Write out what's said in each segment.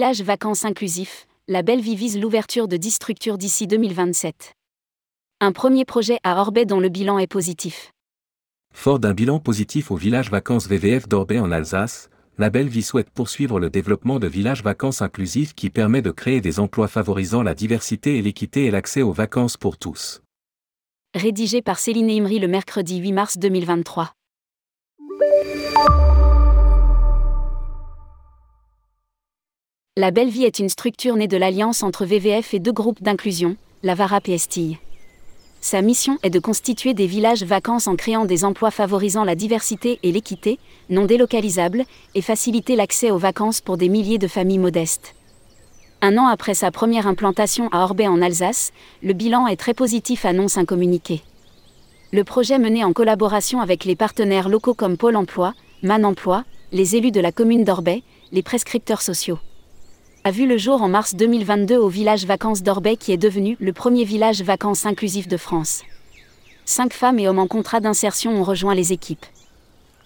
Village vacances inclusif, la belle vie vise l'ouverture de 10 structures d'ici 2027. Un premier projet à Orbet dont le bilan est positif. Fort d'un bilan positif au village vacances VVF d'Orbet en Alsace, la belle vie souhaite poursuivre le développement de villages vacances inclusifs qui permet de créer des emplois favorisant la diversité et l'équité et l'accès aux vacances pour tous. Rédigé par Céline Imri le mercredi 8 mars 2023. La Belle Vie est une structure née de l'alliance entre VVF et deux groupes d'inclusion, la VARAP et. Sa mission est de constituer des villages vacances en créant des emplois favorisant la diversité et l'équité, non délocalisables, et faciliter l'accès aux vacances pour des milliers de familles modestes. Un an après sa première implantation à Orbay en Alsace, le bilan est très positif, annonce un communiqué. Le projet mené en collaboration avec les partenaires locaux comme Pôle emploi, Man Emploi, les élus de la commune d'Orbay, les prescripteurs sociaux a vu le jour en mars 2022 au village vacances d'Orbay qui est devenu le premier village vacances inclusif de France. Cinq femmes et hommes en contrat d'insertion ont rejoint les équipes.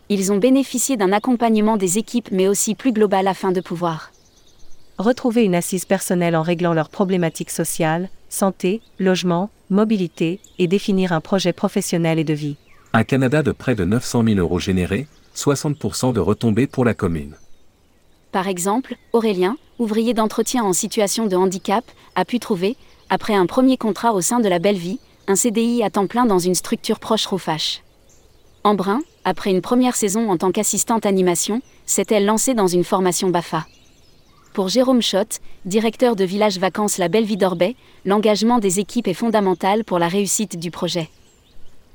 Ils ont bénéficié d'un accompagnement des équipes mais aussi plus global afin de pouvoir retrouver une assise personnelle en réglant leurs problématiques sociales, santé, logement, mobilité, et définir un projet professionnel et de vie. Un Canada de près de 900 000 euros générés, 60% de retombées pour la commune. Par exemple, Aurélien, ouvrier d'entretien en situation de handicap, a pu trouver, après un premier contrat au sein de la Belle Vie, un CDI à temps plein dans une structure proche Roufache. Embrun, après une première saison en tant qu'assistante animation, s'est-elle lancée dans une formation BAFA. Pour Jérôme Schott, directeur de Village Vacances La Belle Vie d'Orbay, l'engagement des équipes est fondamental pour la réussite du projet.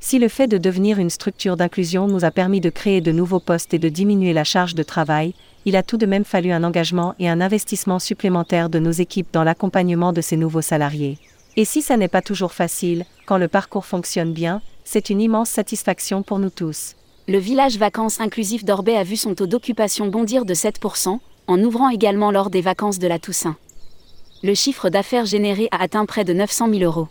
Si le fait de devenir une structure d'inclusion nous a permis de créer de nouveaux postes et de diminuer la charge de travail, il a tout de même fallu un engagement et un investissement supplémentaire de nos équipes dans l'accompagnement de ces nouveaux salariés. Et si ça n'est pas toujours facile, quand le parcours fonctionne bien, c'est une immense satisfaction pour nous tous. Le village vacances inclusif d'Orbay a vu son taux d'occupation bondir de 7%, en ouvrant également lors des vacances de la Toussaint. Le chiffre d'affaires généré a atteint près de 900 000 euros.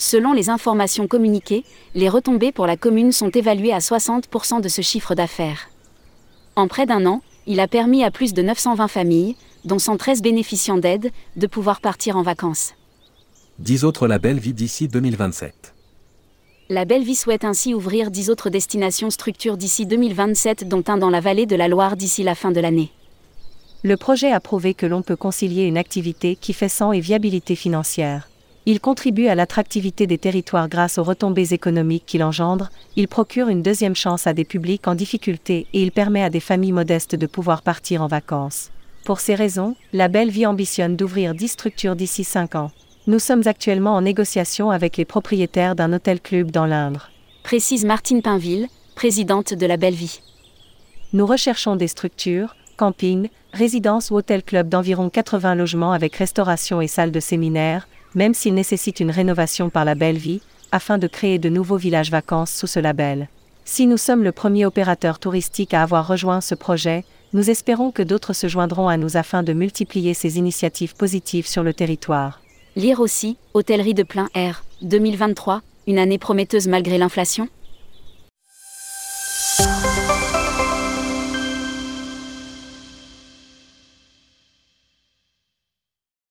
Selon les informations communiquées, les retombées pour la commune sont évaluées à 60% de ce chiffre d'affaires. En près d'un an, il a permis à plus de 920 familles, dont 113 bénéficiant d'aide, de pouvoir partir en vacances. 10 autres La Belle Vie d'ici 2027. La Belle Vie souhaite ainsi ouvrir 10 autres destinations structures d'ici 2027, dont un dans la vallée de la Loire d'ici la fin de l'année. Le projet a prouvé que l'on peut concilier une activité qui fait sang et viabilité financière. Il contribue à l'attractivité des territoires grâce aux retombées économiques qu'il engendre, il procure une deuxième chance à des publics en difficulté et il permet à des familles modestes de pouvoir partir en vacances. Pour ces raisons, la Belle Vie ambitionne d'ouvrir 10 structures d'ici 5 ans. Nous sommes actuellement en négociation avec les propriétaires d'un hôtel-club dans l'Indre. Précise Martine Pinville, présidente de la Belle Vie. Nous recherchons des structures, campings, résidences ou hôtels-clubs d'environ 80 logements avec restauration et salles de séminaire, même s'il nécessite une rénovation par la Belle Vie, afin de créer de nouveaux villages vacances sous ce label. Si nous sommes le premier opérateur touristique à avoir rejoint ce projet, nous espérons que d'autres se joindront à nous afin de multiplier ces initiatives positives sur le territoire. Lire aussi, Hôtellerie de plein air, 2023, une année prometteuse malgré l'inflation?